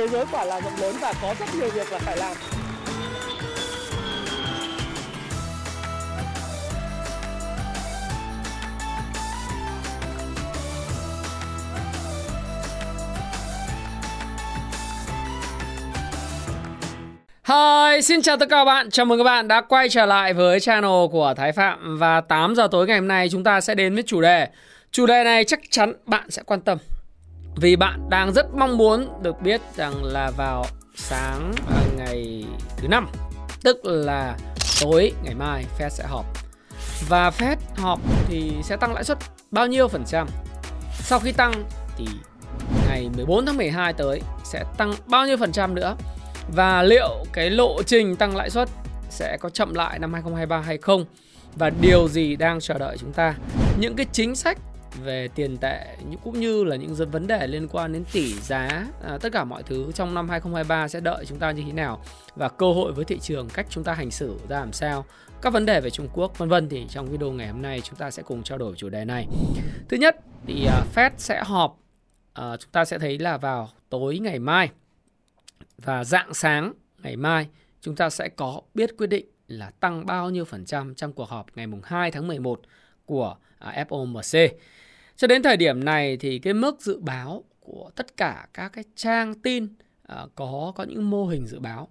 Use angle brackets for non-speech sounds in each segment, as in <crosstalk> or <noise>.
thế giới quả là rộng lớn và có rất nhiều việc là phải làm Hi, xin chào tất cả các bạn. Chào mừng các bạn đã quay trở lại với channel của Thái Phạm và 8 giờ tối ngày hôm nay chúng ta sẽ đến với chủ đề. Chủ đề này chắc chắn bạn sẽ quan tâm. Vì bạn đang rất mong muốn được biết rằng là vào sáng ngày thứ năm, tức là tối ngày mai Fed sẽ họp. Và Fed họp thì sẽ tăng lãi suất bao nhiêu phần trăm? Sau khi tăng thì ngày 14 tháng 12 tới sẽ tăng bao nhiêu phần trăm nữa? Và liệu cái lộ trình tăng lãi suất sẽ có chậm lại năm 2023 hay không? Và điều gì đang chờ đợi chúng ta? Những cái chính sách về tiền tệ cũng như là những vấn đề liên quan đến tỷ giá à, tất cả mọi thứ trong năm 2023 sẽ đợi chúng ta như thế nào và cơ hội với thị trường cách chúng ta hành xử ra làm sao các vấn đề về Trung Quốc vân vân thì trong video ngày hôm nay chúng ta sẽ cùng trao đổi chủ đề này thứ nhất thì uh, Fed sẽ họp uh, chúng ta sẽ thấy là vào tối ngày mai và dạng sáng ngày mai chúng ta sẽ có biết quyết định là tăng bao nhiêu phần trăm trong cuộc họp ngày mùng 2 tháng 11 của à, FOMC. Cho đến thời điểm này thì cái mức dự báo của tất cả các cái trang tin ờ, có có những mô hình dự báo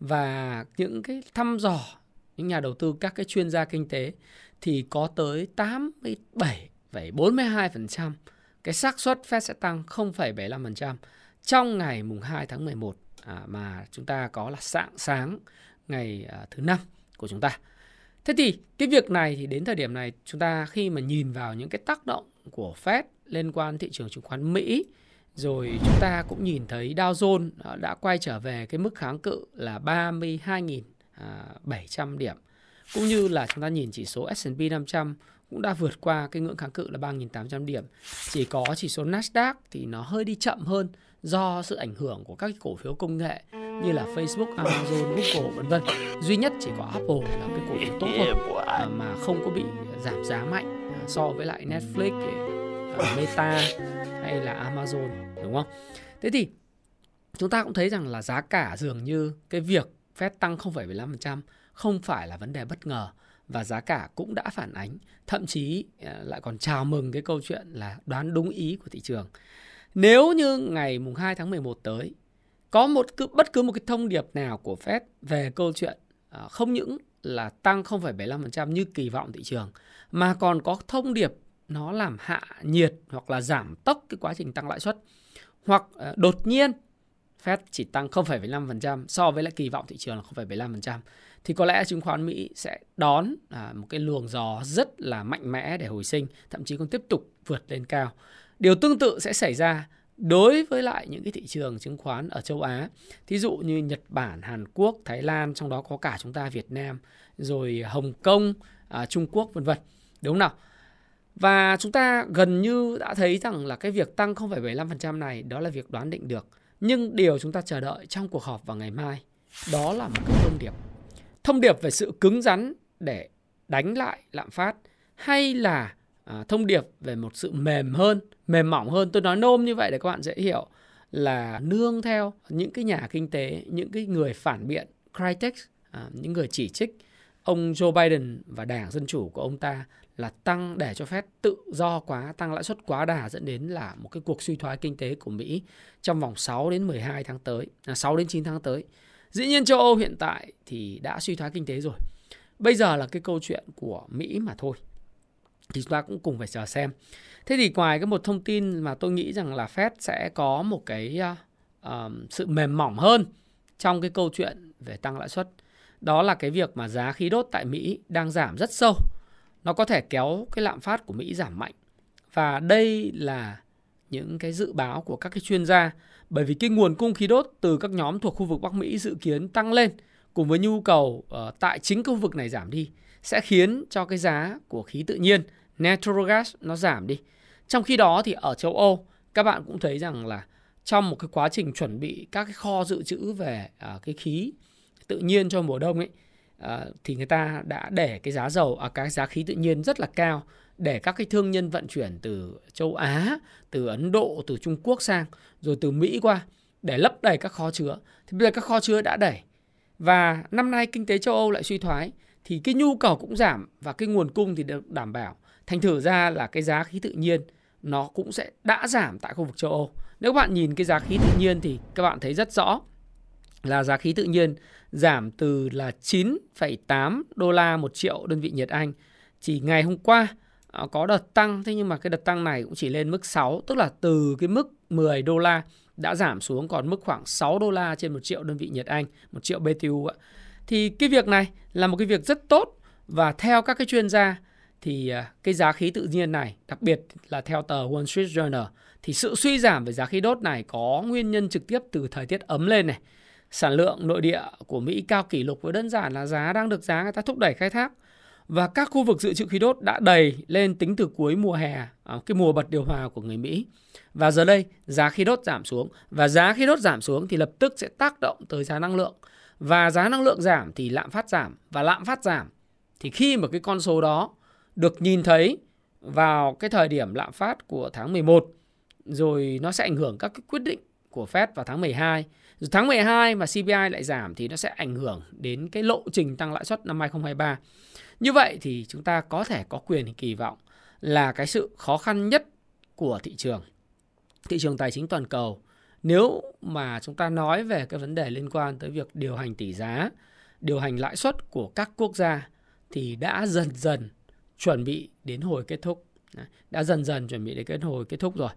và những cái thăm dò những nhà đầu tư các cái chuyên gia kinh tế thì có tới 87,42% cái xác suất Fed sẽ tăng 0,75% trong ngày mùng 2 tháng 11 à, mà chúng ta có là sáng sáng ngày à, thứ năm của chúng ta. Thế thì cái việc này thì đến thời điểm này chúng ta khi mà nhìn vào những cái tác động của Fed liên quan thị trường chứng khoán Mỹ rồi chúng ta cũng nhìn thấy Dow Jones à, đã quay trở về cái mức kháng cự là 32.700 à, điểm. Cũng như là chúng ta nhìn chỉ số S&P 500 cũng đã vượt qua cái ngưỡng kháng cự là 3.800 điểm. Chỉ có chỉ số Nasdaq thì nó hơi đi chậm hơn do sự ảnh hưởng của các cổ phiếu công nghệ như là Facebook, Amazon, Google vân vân. Duy nhất chỉ có Apple là cái cổ phiếu tốt thôi à, mà không có bị giảm giá mạnh so với lại Netflix, à, <laughs> Meta hay là Amazon đúng không? Thế thì chúng ta cũng thấy rằng là giá cả dường như cái việc Fed tăng 0,75% không phải là vấn đề bất ngờ và giá cả cũng đã phản ánh, thậm chí lại còn chào mừng cái câu chuyện là đoán đúng ý của thị trường. Nếu như ngày mùng 2 tháng 11 tới có một cứ bất cứ một cái thông điệp nào của Fed về câu chuyện à, không những là tăng 0,75% như kỳ vọng thị trường mà còn có thông điệp nó làm hạ nhiệt hoặc là giảm tốc cái quá trình tăng lãi suất hoặc ờ, đột nhiên Fed chỉ tăng 0,75% so với lại kỳ vọng thị trường là 0,75% thì có lẽ chứng khoán Mỹ sẽ đón à, một cái luồng gió rất là mạnh mẽ để hồi sinh, thậm chí còn tiếp tục vượt lên cao. Điều tương tự sẽ xảy ra đối với lại những cái thị trường chứng khoán ở châu Á. Thí dụ như Nhật Bản, Hàn Quốc, Thái Lan, trong đó có cả chúng ta Việt Nam, rồi Hồng Kông, à, Trung Quốc vân vân. Đúng không nào? Và chúng ta gần như đã thấy rằng là cái việc tăng 0,75% này đó là việc đoán định được. Nhưng điều chúng ta chờ đợi trong cuộc họp vào ngày mai đó là một cái thông điệp. Thông điệp về sự cứng rắn để đánh lại lạm phát hay là à, thông điệp về một sự mềm hơn mềm mỏng hơn tôi nói nôm như vậy để các bạn dễ hiểu là nương theo những cái nhà kinh tế những cái người phản biện critics à, những người chỉ trích ông Joe Biden và đảng dân chủ của ông ta là tăng để cho phép tự do quá tăng lãi suất quá đà dẫn đến là một cái cuộc suy thoái kinh tế của Mỹ trong vòng 6 đến 12 tháng tới, à, 6 đến 9 tháng tới. Dĩ nhiên châu Âu hiện tại thì đã suy thoái kinh tế rồi. Bây giờ là cái câu chuyện của Mỹ mà thôi thì chúng ta cũng cùng phải chờ xem. Thế thì ngoài cái một thông tin mà tôi nghĩ rằng là Fed sẽ có một cái uh, sự mềm mỏng hơn trong cái câu chuyện về tăng lãi suất, đó là cái việc mà giá khí đốt tại Mỹ đang giảm rất sâu. Nó có thể kéo cái lạm phát của Mỹ giảm mạnh. Và đây là những cái dự báo của các cái chuyên gia bởi vì cái nguồn cung khí đốt từ các nhóm thuộc khu vực Bắc Mỹ dự kiến tăng lên cùng với nhu cầu uh, tại chính khu vực này giảm đi sẽ khiến cho cái giá của khí tự nhiên natural gas nó giảm đi. Trong khi đó thì ở châu Âu các bạn cũng thấy rằng là trong một cái quá trình chuẩn bị các cái kho dự trữ về à, cái khí tự nhiên cho mùa đông ấy à, thì người ta đã để cái giá dầu à, cái giá khí tự nhiên rất là cao để các cái thương nhân vận chuyển từ châu Á, từ Ấn Độ, từ Trung Quốc sang rồi từ Mỹ qua để lấp đầy các kho chứa. Thì bây giờ các kho chứa đã đầy Và năm nay kinh tế châu Âu lại suy thoái thì cái nhu cầu cũng giảm và cái nguồn cung thì được đảm bảo. Thành thử ra là cái giá khí tự nhiên nó cũng sẽ đã giảm tại khu vực châu Âu. Nếu các bạn nhìn cái giá khí tự nhiên thì các bạn thấy rất rõ là giá khí tự nhiên giảm từ là 9,8 đô la một triệu đơn vị nhiệt Anh chỉ ngày hôm qua à, có đợt tăng thế nhưng mà cái đợt tăng này cũng chỉ lên mức 6 tức là từ cái mức 10 đô la đã giảm xuống còn mức khoảng 6 đô la trên một triệu đơn vị nhiệt Anh, một triệu BTU ạ. Thì cái việc này là một cái việc rất tốt và theo các cái chuyên gia thì à, cái giá khí tự nhiên này, đặc biệt là theo tờ Wall Street Journal thì sự suy giảm về giá khí đốt này có nguyên nhân trực tiếp từ thời tiết ấm lên này. Sản lượng nội địa của Mỹ cao kỷ lục với đơn giản là giá đang được giá người ta thúc đẩy khai thác và các khu vực dự trữ khí đốt đã đầy lên tính từ cuối mùa hè, à, cái mùa bật điều hòa của người Mỹ. Và giờ đây giá khí đốt giảm xuống và giá khí đốt giảm xuống thì lập tức sẽ tác động tới giá năng lượng. Và giá năng lượng giảm thì lạm phát giảm và lạm phát giảm thì khi mà cái con số đó được nhìn thấy vào cái thời điểm lạm phát của tháng 11 rồi nó sẽ ảnh hưởng các cái quyết định của Fed vào tháng 12. Rồi tháng 12 mà CPI lại giảm thì nó sẽ ảnh hưởng đến cái lộ trình tăng lãi suất năm 2023. Như vậy thì chúng ta có thể có quyền kỳ vọng là cái sự khó khăn nhất của thị trường thị trường tài chính toàn cầu nếu mà chúng ta nói về cái vấn đề liên quan tới việc điều hành tỷ giá, điều hành lãi suất của các quốc gia thì đã dần dần chuẩn bị đến hồi kết thúc. Đã dần dần chuẩn bị đến kết hồi kết thúc rồi.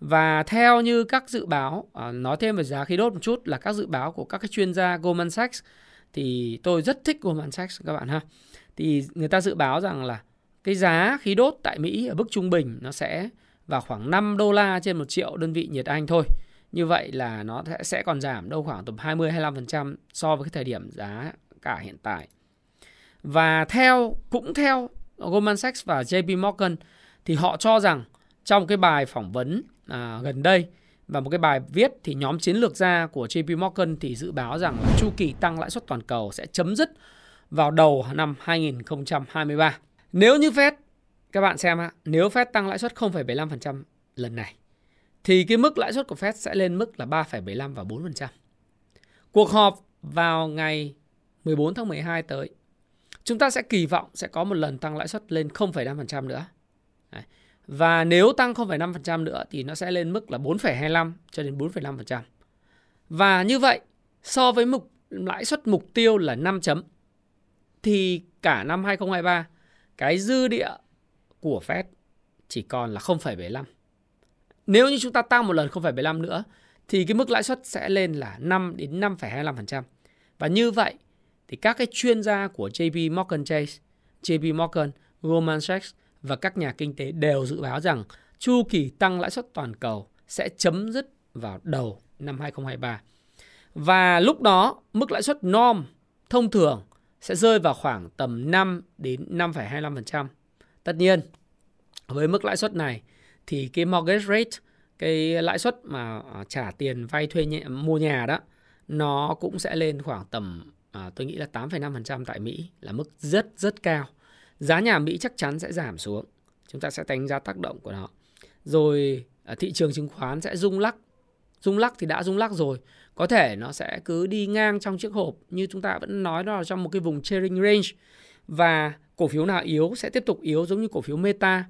Và theo như các dự báo, à, nói thêm về giá khí đốt một chút là các dự báo của các cái chuyên gia Goldman Sachs thì tôi rất thích Goldman Sachs các bạn ha. Thì người ta dự báo rằng là cái giá khí đốt tại Mỹ ở mức trung bình nó sẽ vào khoảng 5 đô la trên một triệu đơn vị nhiệt Anh thôi. Như vậy là nó sẽ còn giảm đâu khoảng tầm 20-25% so với cái thời điểm giá cả hiện tại. Và theo cũng theo Goldman Sachs và JP Morgan thì họ cho rằng trong cái bài phỏng vấn à, gần đây và một cái bài viết thì nhóm chiến lược gia của JP Morgan thì dự báo rằng là chu kỳ tăng lãi suất toàn cầu sẽ chấm dứt vào đầu năm 2023. Nếu như Fed các bạn xem á, nếu Fed tăng lãi suất 0,75% lần này thì cái mức lãi suất của Fed sẽ lên mức là 3,75 và 4%. Cuộc họp vào ngày 14 tháng 12 tới, chúng ta sẽ kỳ vọng sẽ có một lần tăng lãi suất lên 0,5% nữa. Đấy. Và nếu tăng 0,5% nữa thì nó sẽ lên mức là 4,25 cho đến 4,5%. Và như vậy, so với mục lãi suất mục tiêu là 5 chấm thì cả năm 2023 cái dư địa của Fed chỉ còn là 0,75. Nếu như chúng ta tăng một lần 0,75 nữa thì cái mức lãi suất sẽ lên là 5 đến 5,25%. Và như vậy thì các cái chuyên gia của JP Morgan Chase, JP Morgan, Goldman Sachs và các nhà kinh tế đều dự báo rằng chu kỳ tăng lãi suất toàn cầu sẽ chấm dứt vào đầu năm 2023. Và lúc đó mức lãi suất norm thông thường sẽ rơi vào khoảng tầm 5 đến 5,25%. Tất nhiên, với mức lãi suất này thì cái mortgage rate, cái lãi suất mà à, trả tiền vay thuê nhà, mua nhà đó nó cũng sẽ lên khoảng tầm à, tôi nghĩ là 8,5% tại Mỹ là mức rất rất cao. Giá nhà Mỹ chắc chắn sẽ giảm xuống. Chúng ta sẽ đánh giá tác động của nó. Rồi à, thị trường chứng khoán sẽ rung lắc. Rung lắc thì đã rung lắc rồi. Có thể nó sẽ cứ đi ngang trong chiếc hộp như chúng ta vẫn nói đó là trong một cái vùng trading range và cổ phiếu nào yếu sẽ tiếp tục yếu giống như cổ phiếu Meta.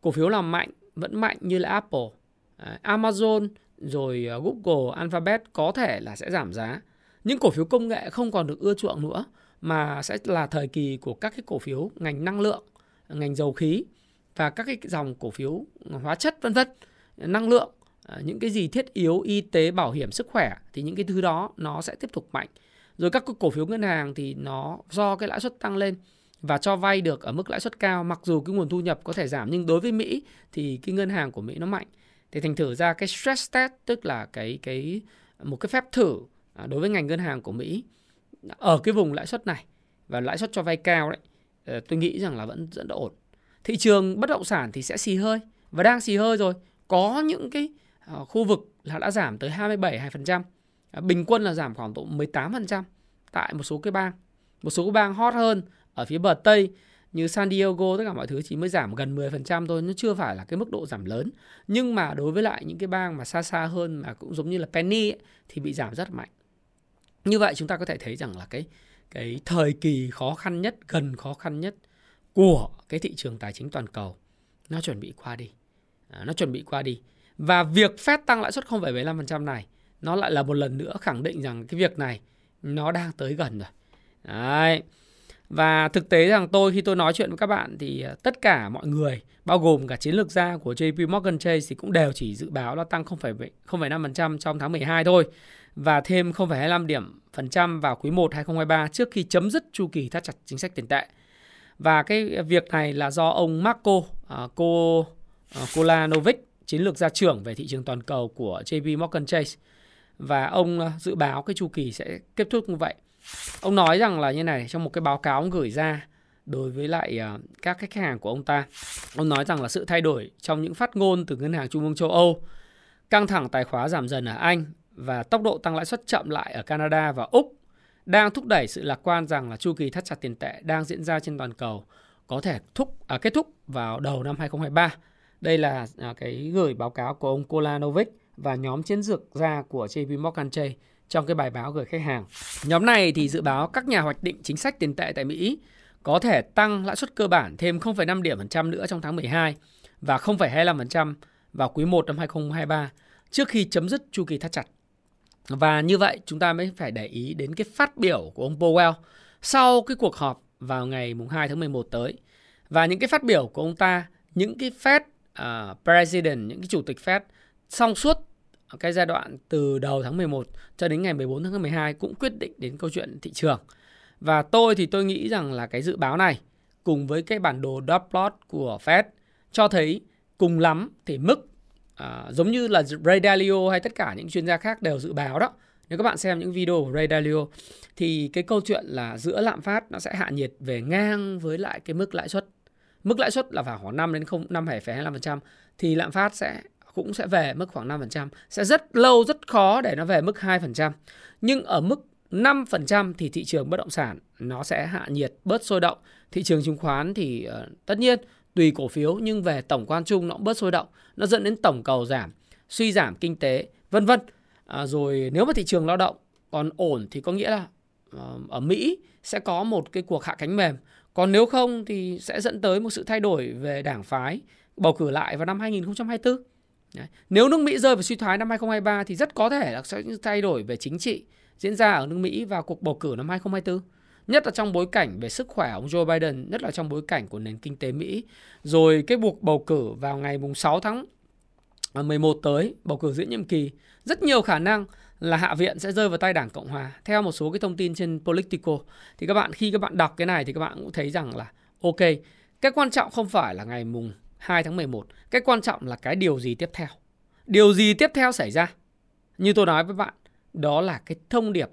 Cổ phiếu nào mạnh vẫn mạnh như là Apple, à, Amazon, rồi à, Google, Alphabet có thể là sẽ giảm giá. Những cổ phiếu công nghệ không còn được ưa chuộng nữa mà sẽ là thời kỳ của các cái cổ phiếu ngành năng lượng, ngành dầu khí và các cái dòng cổ phiếu hóa chất vân vân, năng lượng, à, những cái gì thiết yếu y tế, bảo hiểm, sức khỏe thì những cái thứ đó nó sẽ tiếp tục mạnh. Rồi các cổ phiếu ngân hàng thì nó do cái lãi suất tăng lên và cho vay được ở mức lãi suất cao. Mặc dù cái nguồn thu nhập có thể giảm nhưng đối với Mỹ thì cái ngân hàng của Mỹ nó mạnh. Thì thành thử ra cái stress test tức là cái cái một cái phép thử À, đối với ngành ngân hàng của Mỹ ở cái vùng lãi suất này và lãi suất cho vay cao đấy ờ, tôi nghĩ rằng là vẫn rất ổn thị trường bất động sản thì sẽ xì hơi và đang xì hơi rồi có những cái ờ, khu vực là đã giảm tới 27 2%. Ờ, bình quân là giảm khoảng độ 18% tại một số cái bang. Một số cái bang hot hơn ở phía bờ Tây như San Diego tất cả mọi thứ chỉ mới giảm gần 10% thôi, nó chưa phải là cái mức độ giảm lớn. Nhưng mà đối với lại những cái bang mà xa xa hơn mà cũng giống như là Penny ấy, thì bị giảm rất mạnh. Như vậy chúng ta có thể thấy rằng là cái cái thời kỳ khó khăn nhất, gần khó khăn nhất của cái thị trường tài chính toàn cầu nó chuẩn bị qua đi. À, nó chuẩn bị qua đi. Và việc Fed tăng lãi suất 0,75% này nó lại là một lần nữa khẳng định rằng cái việc này nó đang tới gần rồi. Đấy. Và thực tế rằng tôi khi tôi nói chuyện với các bạn thì à, tất cả mọi người bao gồm cả chiến lược gia của JP Morgan Chase thì cũng đều chỉ dự báo là tăng 0,5% trong tháng 12 thôi và thêm 0,25 điểm phần trăm vào quý 1 2023 trước khi chấm dứt chu kỳ thắt chặt chính sách tiền tệ. Và cái việc này là do ông Marco uh, Ko, uh, Kolanovic, chiến lược gia trưởng về thị trường toàn cầu của JP Morgan Chase và ông uh, dự báo cái chu kỳ sẽ kết thúc như vậy. Ông nói rằng là như này trong một cái báo cáo ông gửi ra đối với lại uh, các khách hàng của ông ta. Ông nói rằng là sự thay đổi trong những phát ngôn từ ngân hàng trung ương châu Âu, căng thẳng tài khóa giảm dần ở Anh và tốc độ tăng lãi suất chậm lại ở Canada và Úc đang thúc đẩy sự lạc quan rằng là chu kỳ thắt chặt tiền tệ đang diễn ra trên toàn cầu có thể thúc à, kết thúc vào đầu năm 2023. Đây là à, cái gửi báo cáo của ông Kolanovic và nhóm chiến dược gia của JP Morgan Chase trong cái bài báo gửi khách hàng. Nhóm này thì dự báo các nhà hoạch định chính sách tiền tệ tại Mỹ có thể tăng lãi suất cơ bản thêm 0,5 điểm phần trăm nữa trong tháng 12 và 0,25% vào quý 1 năm 2023 trước khi chấm dứt chu kỳ thắt chặt. Và như vậy chúng ta mới phải để ý đến cái phát biểu của ông Powell sau cái cuộc họp vào ngày mùng 2 tháng 11 tới. Và những cái phát biểu của ông ta, những cái Fed uh, President, những cái chủ tịch Fed song suốt cái giai đoạn từ đầu tháng 11 cho đến ngày 14 tháng 12 cũng quyết định đến câu chuyện thị trường. Và tôi thì tôi nghĩ rằng là cái dự báo này cùng với cái bản đồ dot plot của Fed cho thấy cùng lắm thì mức à, giống như là Ray Dalio hay tất cả những chuyên gia khác đều dự báo đó nếu các bạn xem những video của Ray Dalio thì cái câu chuyện là giữa lạm phát nó sẽ hạ nhiệt về ngang với lại cái mức lãi suất mức lãi suất là vào khoảng 5 đến 0 5,25% thì lạm phát sẽ cũng sẽ về mức khoảng 5%, sẽ rất lâu rất khó để nó về mức 2%. Nhưng ở mức 5% thì thị trường bất động sản nó sẽ hạ nhiệt, bớt sôi động. Thị trường chứng khoán thì uh, tất nhiên tùy cổ phiếu nhưng về tổng quan chung nó cũng bớt sôi động nó dẫn đến tổng cầu giảm suy giảm kinh tế vân vân. À, rồi nếu mà thị trường lao động còn ổn thì có nghĩa là ờ, ở Mỹ sẽ có một cái cuộc hạ cánh mềm. Còn nếu không thì sẽ dẫn tới một sự thay đổi về đảng phái bầu cử lại vào năm 2024 Đấy. Nếu nước Mỹ rơi vào suy thoái năm 2023 thì rất có thể là sẽ thay đổi về chính trị diễn ra ở nước Mỹ vào cuộc bầu cử năm 2024 nhất là trong bối cảnh về sức khỏe ông Joe Biden, nhất là trong bối cảnh của nền kinh tế Mỹ. Rồi cái buộc bầu cử vào ngày mùng 6 tháng à, 11 tới, bầu cử diễn nhiệm kỳ, rất nhiều khả năng là Hạ viện sẽ rơi vào tay Đảng Cộng Hòa. Theo một số cái thông tin trên Politico thì các bạn khi các bạn đọc cái này thì các bạn cũng thấy rằng là ok, cái quan trọng không phải là ngày mùng 2 tháng 11, cái quan trọng là cái điều gì tiếp theo. Điều gì tiếp theo xảy ra? Như tôi nói với bạn, đó là cái thông điệp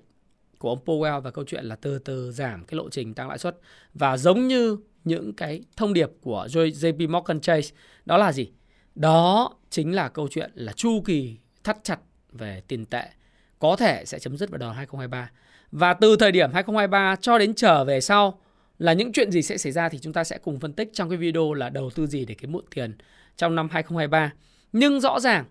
của ông Powell và câu chuyện là từ từ giảm cái lộ trình tăng lãi suất và giống như những cái thông điệp của JP Morgan Chase đó là gì? Đó chính là câu chuyện là chu kỳ thắt chặt về tiền tệ có thể sẽ chấm dứt vào đầu 2023. Và từ thời điểm 2023 cho đến trở về sau, là những chuyện gì sẽ xảy ra thì chúng ta sẽ cùng phân tích trong cái video là đầu tư gì để kiếm muộn tiền trong năm 2023. Nhưng rõ ràng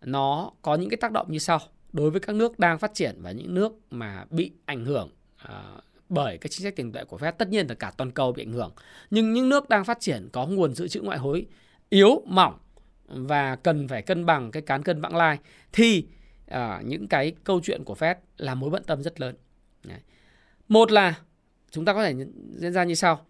nó có những cái tác động như sau đối với các nước đang phát triển và những nước mà bị ảnh hưởng uh, bởi cái chính sách tiền tệ của Fed tất nhiên là cả toàn cầu bị ảnh hưởng. Nhưng những nước đang phát triển có nguồn dự trữ ngoại hối yếu mỏng và cần phải cân bằng cái cán cân vãng lai thì uh, những cái câu chuyện của Fed là mối bận tâm rất lớn. Đấy. một là chúng ta có thể diễn ra như sau.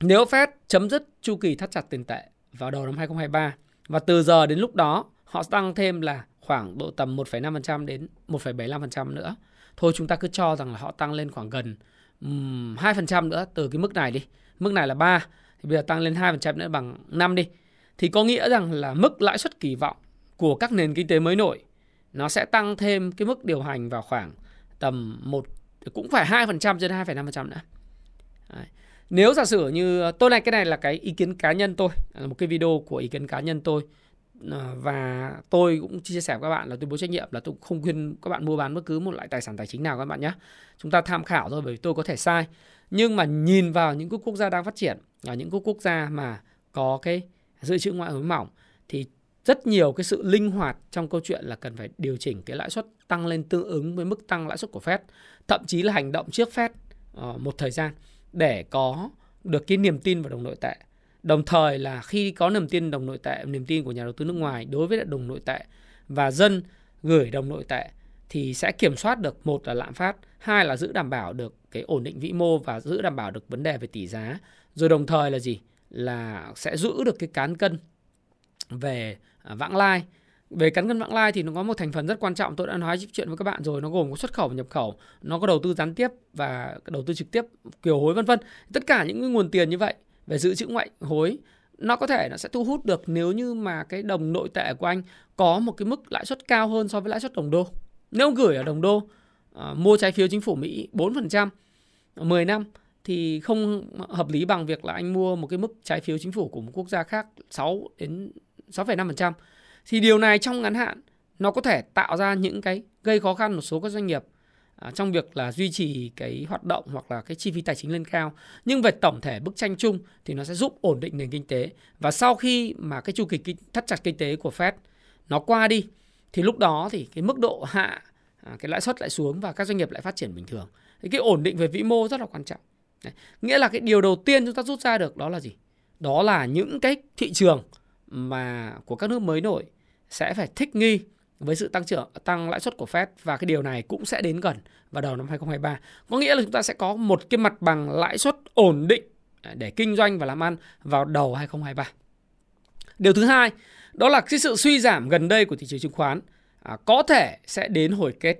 Nếu Fed chấm dứt chu kỳ thắt chặt tiền tệ vào đầu năm 2023 và từ giờ đến lúc đó họ tăng thêm là khoảng độ tầm 1,5% đến 1,75% nữa. Thôi chúng ta cứ cho rằng là họ tăng lên khoảng gần um, 2% nữa từ cái mức này đi. Mức này là 3 thì bây giờ tăng lên 2% nữa bằng 5 đi. Thì có nghĩa rằng là mức lãi suất kỳ vọng của các nền kinh tế mới nổi nó sẽ tăng thêm cái mức điều hành vào khoảng tầm một cũng phải 2% trên 2,5% nữa. Đấy. Nếu giả sử như tôi này cái này là cái ý kiến cá nhân tôi, là một cái video của ý kiến cá nhân tôi Ờ, và tôi cũng chia sẻ với các bạn là tuyên bố trách nhiệm là tôi không khuyên các bạn mua bán bất cứ một loại tài sản tài chính nào các bạn nhé. Chúng ta tham khảo thôi bởi vì tôi có thể sai. Nhưng mà nhìn vào những quốc gia đang phát triển, ở những quốc gia mà có cái dự trữ ngoại hối mỏng thì rất nhiều cái sự linh hoạt trong câu chuyện là cần phải điều chỉnh cái lãi suất tăng lên tương ứng với mức tăng lãi suất của Fed, thậm chí là hành động trước Fed ờ, một thời gian để có được cái niềm tin vào đồng nội tệ. Đồng thời là khi có niềm tin đồng nội tệ, niềm tin của nhà đầu tư nước ngoài đối với đồng nội tệ và dân gửi đồng nội tệ thì sẽ kiểm soát được một là lạm phát, hai là giữ đảm bảo được cái ổn định vĩ mô và giữ đảm bảo được vấn đề về tỷ giá. Rồi đồng thời là gì? Là sẽ giữ được cái cán cân về à, vãng lai về cán cân vãng lai thì nó có một thành phần rất quan trọng tôi đã nói chuyện với các bạn rồi nó gồm có xuất khẩu và nhập khẩu nó có đầu tư gián tiếp và đầu tư trực tiếp kiều hối vân vân tất cả những nguồn tiền như vậy về dự trữ ngoại hối nó có thể nó sẽ thu hút được nếu như mà cái đồng nội tệ của anh có một cái mức lãi suất cao hơn so với lãi suất đồng đô. Nếu gửi ở đồng đô uh, mua trái phiếu chính phủ Mỹ 4% 10 năm thì không hợp lý bằng việc là anh mua một cái mức trái phiếu chính phủ của một quốc gia khác 6 đến 6,5% thì điều này trong ngắn hạn nó có thể tạo ra những cái gây khó khăn một số các doanh nghiệp à, trong việc là duy trì cái hoạt động hoặc là cái chi phí tài chính lên cao. Nhưng về tổng thể bức tranh chung thì nó sẽ giúp ổn định nền kinh tế. Và sau khi mà cái chu kỳ thắt chặt kinh tế của Fed nó qua đi thì lúc đó thì cái mức độ hạ à, cái lãi suất lại xuống và các doanh nghiệp lại phát triển bình thường. Thì cái ổn định về vĩ mô rất là quan trọng. Đấy. nghĩa là cái điều đầu tiên chúng ta rút ra được đó là gì? Đó là những cái thị trường mà của các nước mới nổi sẽ phải thích nghi với sự tăng trưởng tăng lãi suất của Fed và cái điều này cũng sẽ đến gần vào đầu năm 2023. Có nghĩa là chúng ta sẽ có một cái mặt bằng lãi suất ổn định à, để kinh doanh và làm ăn vào đầu 2023. Điều thứ hai, đó là cái sự suy giảm gần đây của thị trường chứng khoán à, có thể sẽ đến hồi kết.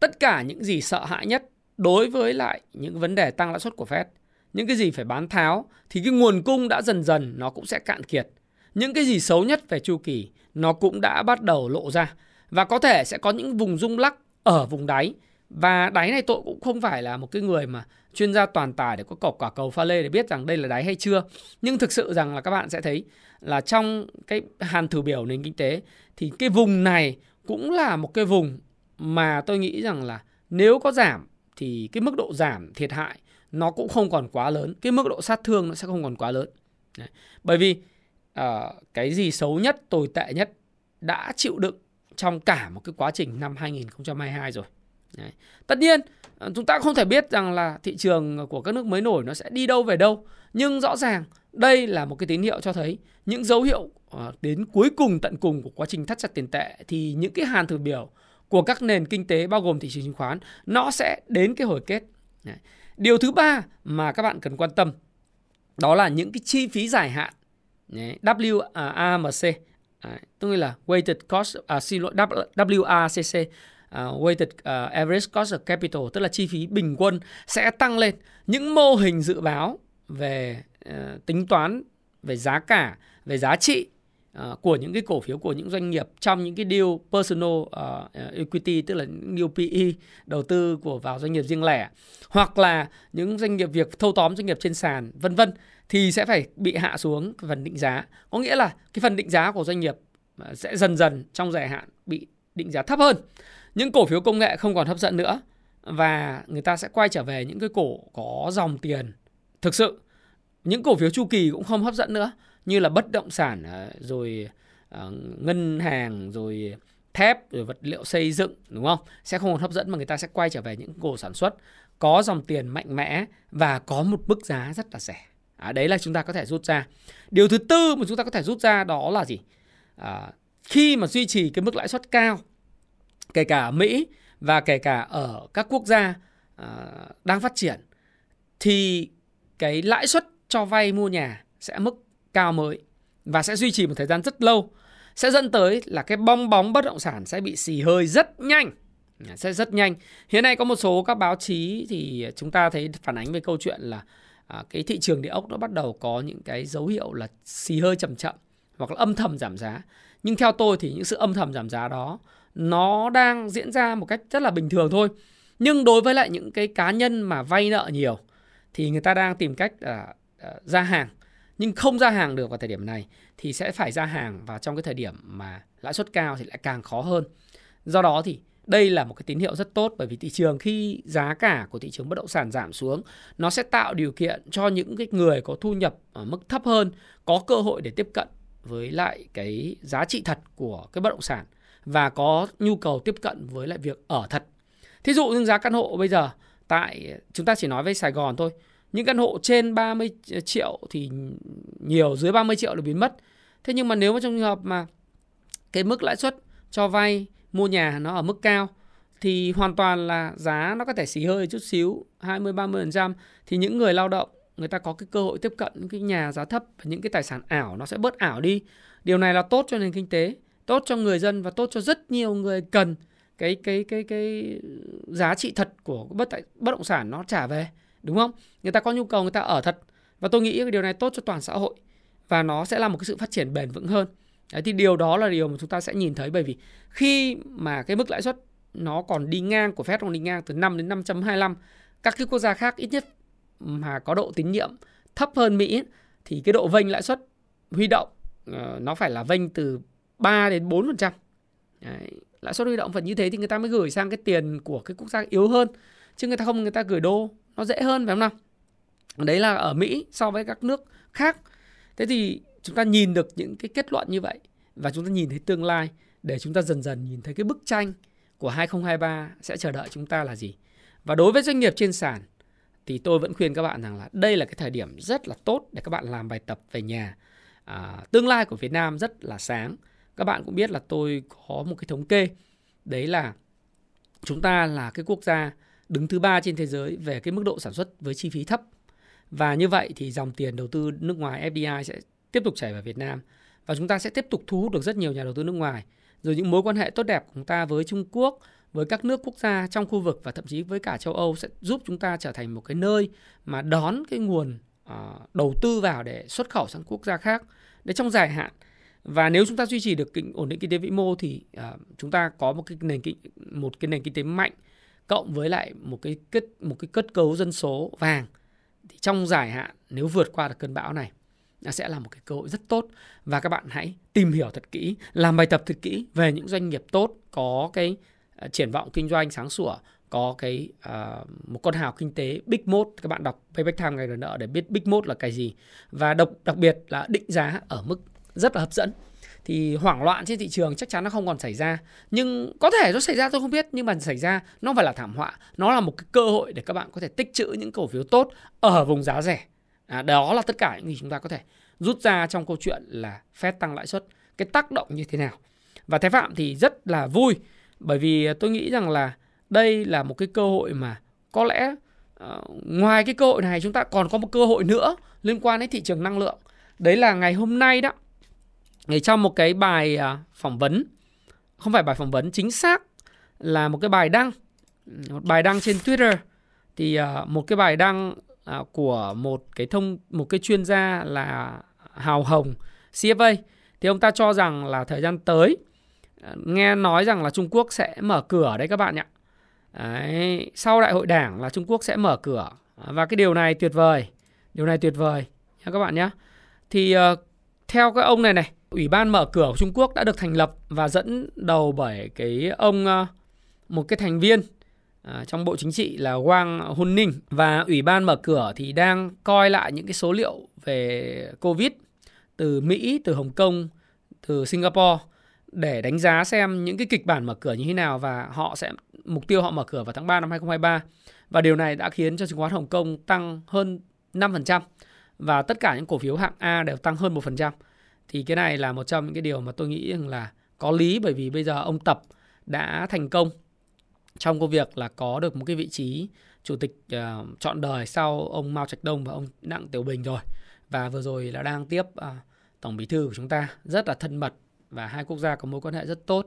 Tất cả những gì sợ hãi nhất đối với lại những vấn đề tăng lãi suất của Fed, những cái gì phải bán tháo thì cái nguồn cung đã dần dần nó cũng sẽ cạn kiệt. Những cái gì xấu nhất về chu kỳ nó cũng đã bắt đầu lộ ra và có thể sẽ có những vùng rung lắc ở vùng đáy. Và đáy này tôi cũng không phải là một cái người mà chuyên gia toàn tài để có cọc quả cầu pha lê để biết rằng đây là đáy hay chưa. Nhưng thực sự rằng là các bạn sẽ thấy là trong cái hàn thử biểu nền kinh tế thì cái vùng này cũng là một cái vùng mà tôi nghĩ rằng là nếu có giảm thì cái mức độ giảm thiệt hại nó cũng không còn quá lớn. Cái mức độ sát thương nó sẽ không còn quá lớn. Đấy. bởi vì uh, cái gì xấu nhất tồi tệ nhất đã chịu đựng trong cả một cái quá trình năm 2022 rồi. Đấy. Tất nhiên ờ, chúng ta không thể biết rằng là thị trường của các nước mới nổi nó sẽ đi đâu về đâu, nhưng rõ ràng đây là một cái tín hiệu cho thấy những dấu hiệu ờ, đến cuối cùng tận cùng của quá trình thắt chặt tiền tệ thì những cái hàn thử biểu của các nền kinh tế bao gồm thị trường chứng khoán nó sẽ đến cái hồi kết. Đấy. Điều thứ ba mà các bạn cần quan tâm đó là những cái chi phí dài hạn WAMC à, tức là weighted cost à, xin lỗi WACC à, weighted uh, average cost of capital tức là chi phí bình quân sẽ tăng lên. Những mô hình dự báo về uh, tính toán về giá cả về giá trị uh, của những cái cổ phiếu của những doanh nghiệp trong những cái deal personal uh, equity tức là những deal PE đầu tư của vào doanh nghiệp riêng lẻ hoặc là những doanh nghiệp việc thâu tóm doanh nghiệp trên sàn vân vân thì sẽ phải bị hạ xuống phần định giá. Có nghĩa là cái phần định giá của doanh nghiệp à, sẽ dần dần trong dài hạn bị định giá thấp hơn. Những cổ phiếu công nghệ không còn hấp dẫn nữa và người ta sẽ quay trở về những cái cổ có dòng tiền thực sự. Những cổ phiếu chu kỳ cũng không hấp dẫn nữa, như là bất động sản à, rồi à, ngân hàng, rồi thép, rồi vật liệu xây dựng, đúng không? Sẽ không còn hấp dẫn mà người ta sẽ quay trở về những cổ sản xuất có dòng tiền mạnh mẽ và có một mức giá rất là rẻ. À, đấy là chúng ta có thể rút ra. Điều thứ tư mà chúng ta có thể rút ra đó là gì? À, khi mà duy trì cái mức lãi suất cao, kể cả ở Mỹ và kể cả ở các quốc gia à, đang phát triển, thì cái lãi suất cho vay mua nhà sẽ mức cao mới và sẽ duy trì một thời gian rất lâu sẽ dẫn tới là cái bong bóng bất động sản sẽ bị xì hơi rất nhanh sẽ rất nhanh hiện nay có một số các báo chí thì chúng ta thấy phản ánh về câu chuyện là à, cái thị trường địa ốc nó bắt đầu có những cái dấu hiệu là xì hơi chậm chậm hoặc là âm thầm giảm giá. Nhưng theo tôi thì những sự âm thầm giảm giá đó nó đang diễn ra một cách rất là bình thường thôi. Nhưng đối với lại những cái cá nhân mà vay nợ nhiều thì người ta đang tìm cách à, à, ra hàng. Nhưng không ra hàng được vào thời điểm này thì sẽ phải ra hàng và trong cái thời điểm mà lãi suất cao thì lại càng khó hơn. Do đó thì đây là một cái tín hiệu rất tốt bởi vì thị trường khi giá cả của thị trường bất động sản giảm xuống nó sẽ tạo điều kiện cho những cái người có thu nhập ở mức thấp hơn có cơ hội để tiếp cận với lại cái giá trị thật của cái bất động sản và có nhu cầu tiếp cận với lại việc ở thật. Thí dụ như giá căn hộ bây giờ tại chúng ta chỉ nói với Sài Gòn thôi, những căn hộ trên 30 triệu thì nhiều dưới 30 triệu là biến mất. Thế nhưng mà nếu mà trong trường hợp mà cái mức lãi suất cho vay mua nhà nó ở mức cao thì hoàn toàn là giá nó có thể xì hơi chút xíu 20 30% thì những người lao động người ta có cái cơ hội tiếp cận những cái nhà giá thấp và những cái tài sản ảo nó sẽ bớt ảo đi. Điều này là tốt cho nền kinh tế, tốt cho người dân và tốt cho rất nhiều người cần cái cái cái cái giá trị thật của bất bất động sản nó trả về, đúng không? Người ta có nhu cầu người ta ở thật và tôi nghĩ cái điều này tốt cho toàn xã hội và nó sẽ là một cái sự phát triển bền vững hơn. Đấy, thì điều đó là điều mà chúng ta sẽ nhìn thấy bởi vì khi mà cái mức lãi suất nó còn đi ngang của Fed còn đi ngang từ 5 đến 5.25 các cái quốc gia khác ít nhất mà có độ tín nhiệm thấp hơn Mỹ thì cái độ vênh lãi suất huy động ờ, nó phải là vênh từ 3 đến 4%. Đấy, lãi suất huy động phần như thế thì người ta mới gửi sang cái tiền của cái quốc gia yếu hơn chứ người ta không người ta gửi đô nó dễ hơn phải không nào? Đấy là ở Mỹ so với các nước khác. Thế thì chúng ta nhìn được những cái kết luận như vậy và chúng ta nhìn thấy tương lai để chúng ta dần dần nhìn thấy cái bức tranh của 2023 sẽ chờ đợi chúng ta là gì. Và đối với doanh nghiệp trên sàn thì tôi vẫn khuyên các bạn rằng là đây là cái thời điểm rất là tốt để các bạn làm bài tập về nhà. À, tương lai của Việt Nam rất là sáng. Các bạn cũng biết là tôi có một cái thống kê đấy là chúng ta là cái quốc gia đứng thứ ba trên thế giới về cái mức độ sản xuất với chi phí thấp. Và như vậy thì dòng tiền đầu tư nước ngoài FDI sẽ tiếp tục chảy vào Việt Nam và chúng ta sẽ tiếp tục thu hút được rất nhiều nhà đầu tư nước ngoài. Rồi những mối quan hệ tốt đẹp của chúng ta với Trung Quốc, với các nước quốc gia trong khu vực và thậm chí với cả châu Âu sẽ giúp chúng ta trở thành một cái nơi mà đón cái nguồn uh, đầu tư vào để xuất khẩu sang quốc gia khác. Để trong dài hạn và nếu chúng ta duy trì được ổn định kinh tế vĩ mô thì uh, chúng ta có một cái nền kinh một cái nền kinh tế mạnh cộng với lại một cái kết một cái kết cấu dân số vàng thì trong dài hạn nếu vượt qua được cơn bão này sẽ là một cái cơ hội rất tốt. Và các bạn hãy tìm hiểu thật kỹ làm bài tập thật kỹ về những doanh nghiệp tốt có cái à, triển vọng kinh doanh sáng sủa có cái uh, một con hào kinh tế big mode. Các bạn đọc payback time ngày nợ để biết big mode là cái gì. Và đặc đặc biệt là định giá ở mức rất là hấp dẫn. Thì hoảng loạn trên thị trường chắc chắn nó không còn xảy ra. Nhưng có thể nó xảy ra tôi không biết. Nhưng mà xảy ra nó phải là thảm họa. Nó là một cái cơ hội để các bạn có thể tích trữ những cổ phiếu tốt ở vùng giá rẻ à, đó là tất cả những gì chúng ta có thể rút ra trong câu chuyện là Fed tăng lãi suất cái tác động như thế nào. Và Thái Phạm thì rất là vui bởi vì tôi nghĩ rằng là đây là một cái cơ hội mà có lẽ uh, ngoài cái cơ hội này chúng ta còn có một cơ hội nữa liên quan đến thị trường năng lượng. Đấy là ngày hôm nay đó ngày trong một cái bài uh, phỏng vấn không phải bài phỏng vấn chính xác là một cái bài đăng một bài đăng trên Twitter thì uh, một cái bài đăng À, của một cái thông một cái chuyên gia là Hào Hồng CFA thì ông ta cho rằng là thời gian tới nghe nói rằng là Trung Quốc sẽ mở cửa đấy các bạn ạ. Đấy, sau đại hội đảng là Trung Quốc sẽ mở cửa và cái điều này tuyệt vời. Điều này tuyệt vời nha các bạn nhé. Thì uh, theo cái ông này này, Ủy ban mở cửa của Trung Quốc đã được thành lập và dẫn đầu bởi cái ông uh, một cái thành viên À, trong Bộ Chính trị là Wang Hunning và Ủy ban mở cửa thì đang coi lại những cái số liệu về Covid từ Mỹ, từ Hồng Kông, từ Singapore để đánh giá xem những cái kịch bản mở cửa như thế nào và họ sẽ mục tiêu họ mở cửa vào tháng 3 năm 2023 và điều này đã khiến cho chứng khoán Hồng Kông tăng hơn 5% và tất cả những cổ phiếu hạng A đều tăng hơn 1%. Thì cái này là một trong những cái điều mà tôi nghĩ rằng là có lý bởi vì bây giờ ông Tập đã thành công trong công việc là có được một cái vị trí chủ tịch uh, chọn đời sau ông Mao Trạch Đông và ông Đặng Tiểu Bình rồi. Và vừa rồi là đang tiếp uh, tổng bí thư của chúng ta. Rất là thân mật và hai quốc gia có mối quan hệ rất tốt.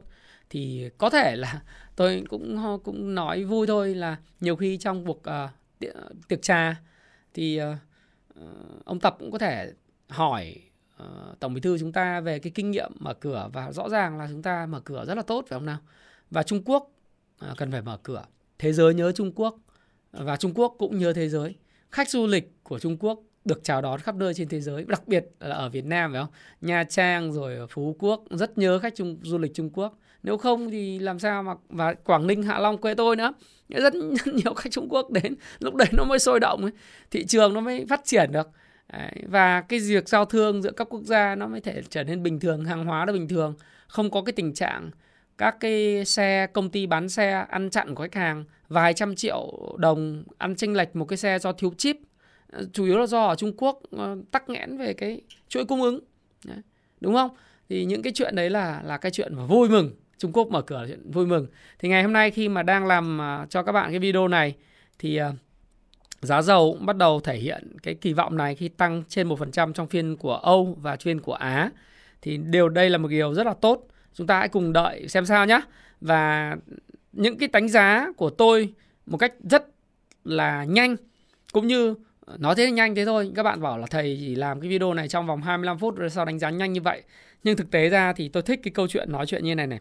Thì có thể là <laughs> tôi cũng ờ, cũng nói vui thôi là nhiều khi trong cuộc uh, tiệc trà thì uh, ông tập cũng có thể hỏi uh, tổng bí thư chúng ta về cái kinh nghiệm mở cửa và rõ ràng là chúng ta mở cửa rất là tốt phải không nào? Và trung quốc Ờ, cần phải mở cửa thế giới nhớ trung quốc và trung quốc cũng nhớ thế giới khách du lịch của trung quốc được chào đón khắp nơi trên thế giới, đặc biệt là ở Việt Nam phải không? Nha Trang rồi Phú Quốc rất nhớ khách trung, du lịch Trung Quốc. Nếu không thì làm sao mà và Quảng Ninh, Hạ Long quê tôi nữa. Rất, <laughs> rất nhiều khách Trung Quốc đến, lúc đấy nó mới sôi động ấy. Thị trường nó mới phát triển được. Đấy, và cái việc giao thương giữa các quốc gia nó mới thể trở nên bình thường, hàng hóa nó bình thường, không có cái tình trạng các cái xe, công ty bán xe ăn chặn của khách hàng, vài trăm triệu đồng ăn chênh lệch một cái xe do thiếu chip. Ờ, chủ yếu là do ở Trung Quốc ờ, tắc nghẽn về cái chuỗi cung ứng. Đấy. đúng không? Thì những cái chuyện đấy là là cái chuyện mà vui mừng. Trung Quốc mở cửa là chuyện vui mừng. Thì ngày hôm nay khi mà đang làm ờ, cho các bạn cái video này thì giá dầu cũng bắt đầu thể hiện cái kỳ vọng này khi tăng trên 1% trong phiên của Âu và phiên của Á. Thì điều đây là một điều rất là tốt chúng ta hãy cùng đợi xem sao nhé và những cái đánh giá của tôi một cách rất là nhanh, cũng như nói thế nhanh thế thôi. Các bạn bảo là thầy chỉ làm cái video này trong vòng 25 phút rồi sao đánh giá nhanh như vậy. Nhưng thực tế ra thì tôi thích cái câu chuyện nói chuyện như này này.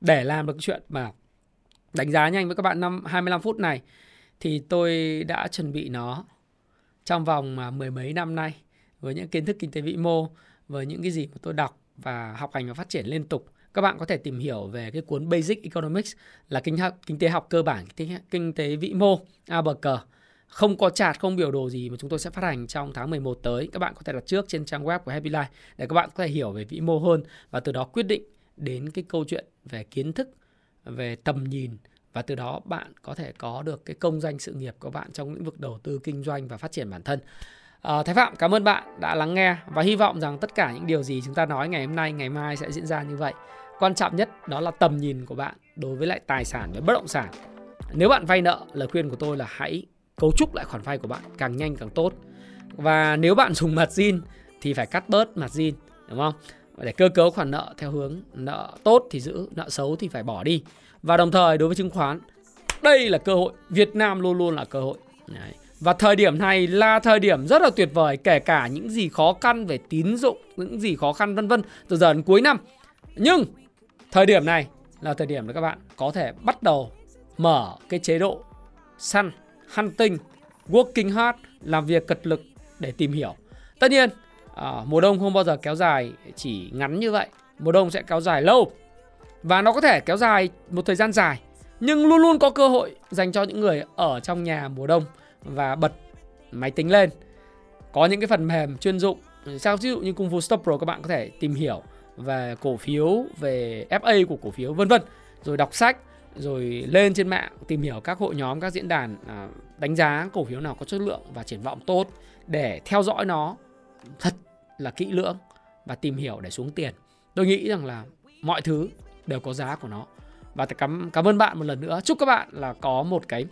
Để làm được chuyện mà đánh giá nhanh với các bạn năm 25 phút này, thì tôi đã chuẩn bị nó trong vòng mà mười mấy năm nay, với những kiến thức kinh tế vĩ mô, với những cái gì mà tôi đọc và học hành và phát triển liên tục các bạn có thể tìm hiểu về cái cuốn Basic Economics là kinh, học, kinh tế học cơ bản, kinh tế, kinh tế vĩ mô, A bờ cờ. Không có chart, không biểu đồ gì mà chúng tôi sẽ phát hành trong tháng 11 tới. Các bạn có thể đặt trước trên trang web của Happy Life để các bạn có thể hiểu về vĩ mô hơn và từ đó quyết định đến cái câu chuyện về kiến thức, về tầm nhìn và từ đó bạn có thể có được cái công danh sự nghiệp của bạn trong lĩnh vực đầu tư kinh doanh và phát triển bản thân. À, Thái Phạm cảm ơn bạn đã lắng nghe và hy vọng rằng tất cả những điều gì chúng ta nói ngày hôm nay, ngày mai sẽ diễn ra như vậy. Quan trọng nhất đó là tầm nhìn của bạn đối với lại tài sản và bất động sản. Nếu bạn vay nợ lời khuyên của tôi là hãy cấu trúc lại khoản vay của bạn càng nhanh càng tốt. Và nếu bạn <laughs> dùng mặt zin thì phải cắt bớt mặt zin, đúng không? Để cơ cấu khoản nợ theo hướng nợ tốt thì giữ nợ xấu thì phải bỏ đi. Và đồng thời đối với chứng khoán đây là cơ hội Việt Nam luôn luôn là cơ hội. Đấy. Và thời điểm này là thời điểm rất là tuyệt vời kể cả những gì khó khăn về tín dụng, những gì khó khăn vân vân từ giờ đến cuối năm. Nhưng Thời điểm này là thời điểm để các bạn có thể bắt đầu mở cái chế độ săn, hunting, working hard, làm việc cật lực để tìm hiểu. Tất nhiên, à, mùa đông không bao giờ kéo dài chỉ ngắn như vậy. Mùa đông sẽ kéo dài lâu và nó có thể kéo dài một thời gian dài nhưng luôn luôn có cơ hội dành cho những người ở trong nhà mùa đông và bật máy tính lên. Có những cái phần mềm chuyên dụng, sao ví dụ như Kung Fu Stop Pro các bạn có thể tìm hiểu về cổ phiếu, về FA của cổ phiếu vân vân, rồi đọc sách, rồi lên trên mạng tìm hiểu các hội nhóm, các diễn đàn à, đánh giá cổ phiếu nào có chất lượng và triển vọng tốt để theo dõi nó thật là kỹ lưỡng và tìm hiểu để xuống tiền. Tôi nghĩ rằng là mọi thứ đều có giá của nó. Và cảm cảm ơn bạn một lần nữa. Chúc các bạn là có một cái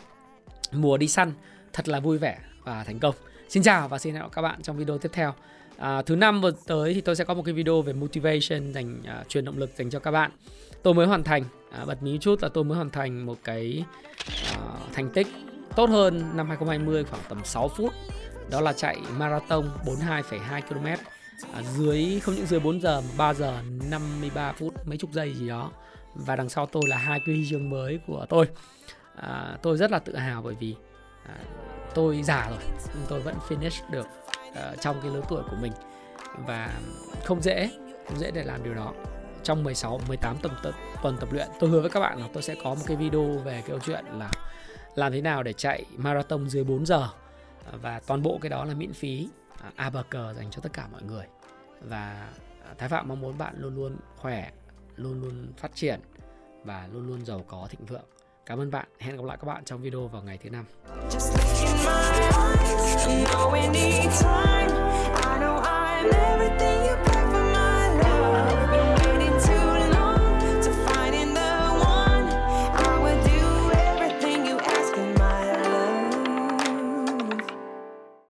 mùa đi săn thật là vui vẻ và thành công. Xin chào và xin hẹn gặp các bạn trong video tiếp theo. À, thứ năm vừa tới thì tôi sẽ có một cái video về motivation dành à, truyền động lực dành cho các bạn. Tôi mới hoàn thành à, bật mí chút là tôi mới hoàn thành một cái à, thành tích tốt hơn năm 2020 khoảng tầm 6 phút. Đó là chạy marathon 42,2 km à, dưới không những dưới 4 giờ mà 3 giờ 53 phút mấy chục giây gì đó. Và đằng sau tôi là hai cái huy chương mới của tôi. À, tôi rất là tự hào bởi vì à, tôi già rồi nhưng tôi vẫn finish được uh, trong cái lứa tuổi của mình. Và không dễ không dễ để làm điều đó. Trong 16 18 tuần tập, tuần tập luyện tôi hứa với các bạn là tôi sẽ có một cái video về cái câu chuyện là làm thế nào để chạy marathon dưới 4 giờ. Và toàn bộ cái đó là miễn phí uh, a bờ cờ dành cho tất cả mọi người. Và à, Thái Phạm mong muốn bạn luôn luôn khỏe luôn luôn phát triển và luôn luôn giàu có thịnh vượng. Cảm ơn bạn. Hẹn gặp lại các bạn trong video vào ngày thứ năm. Just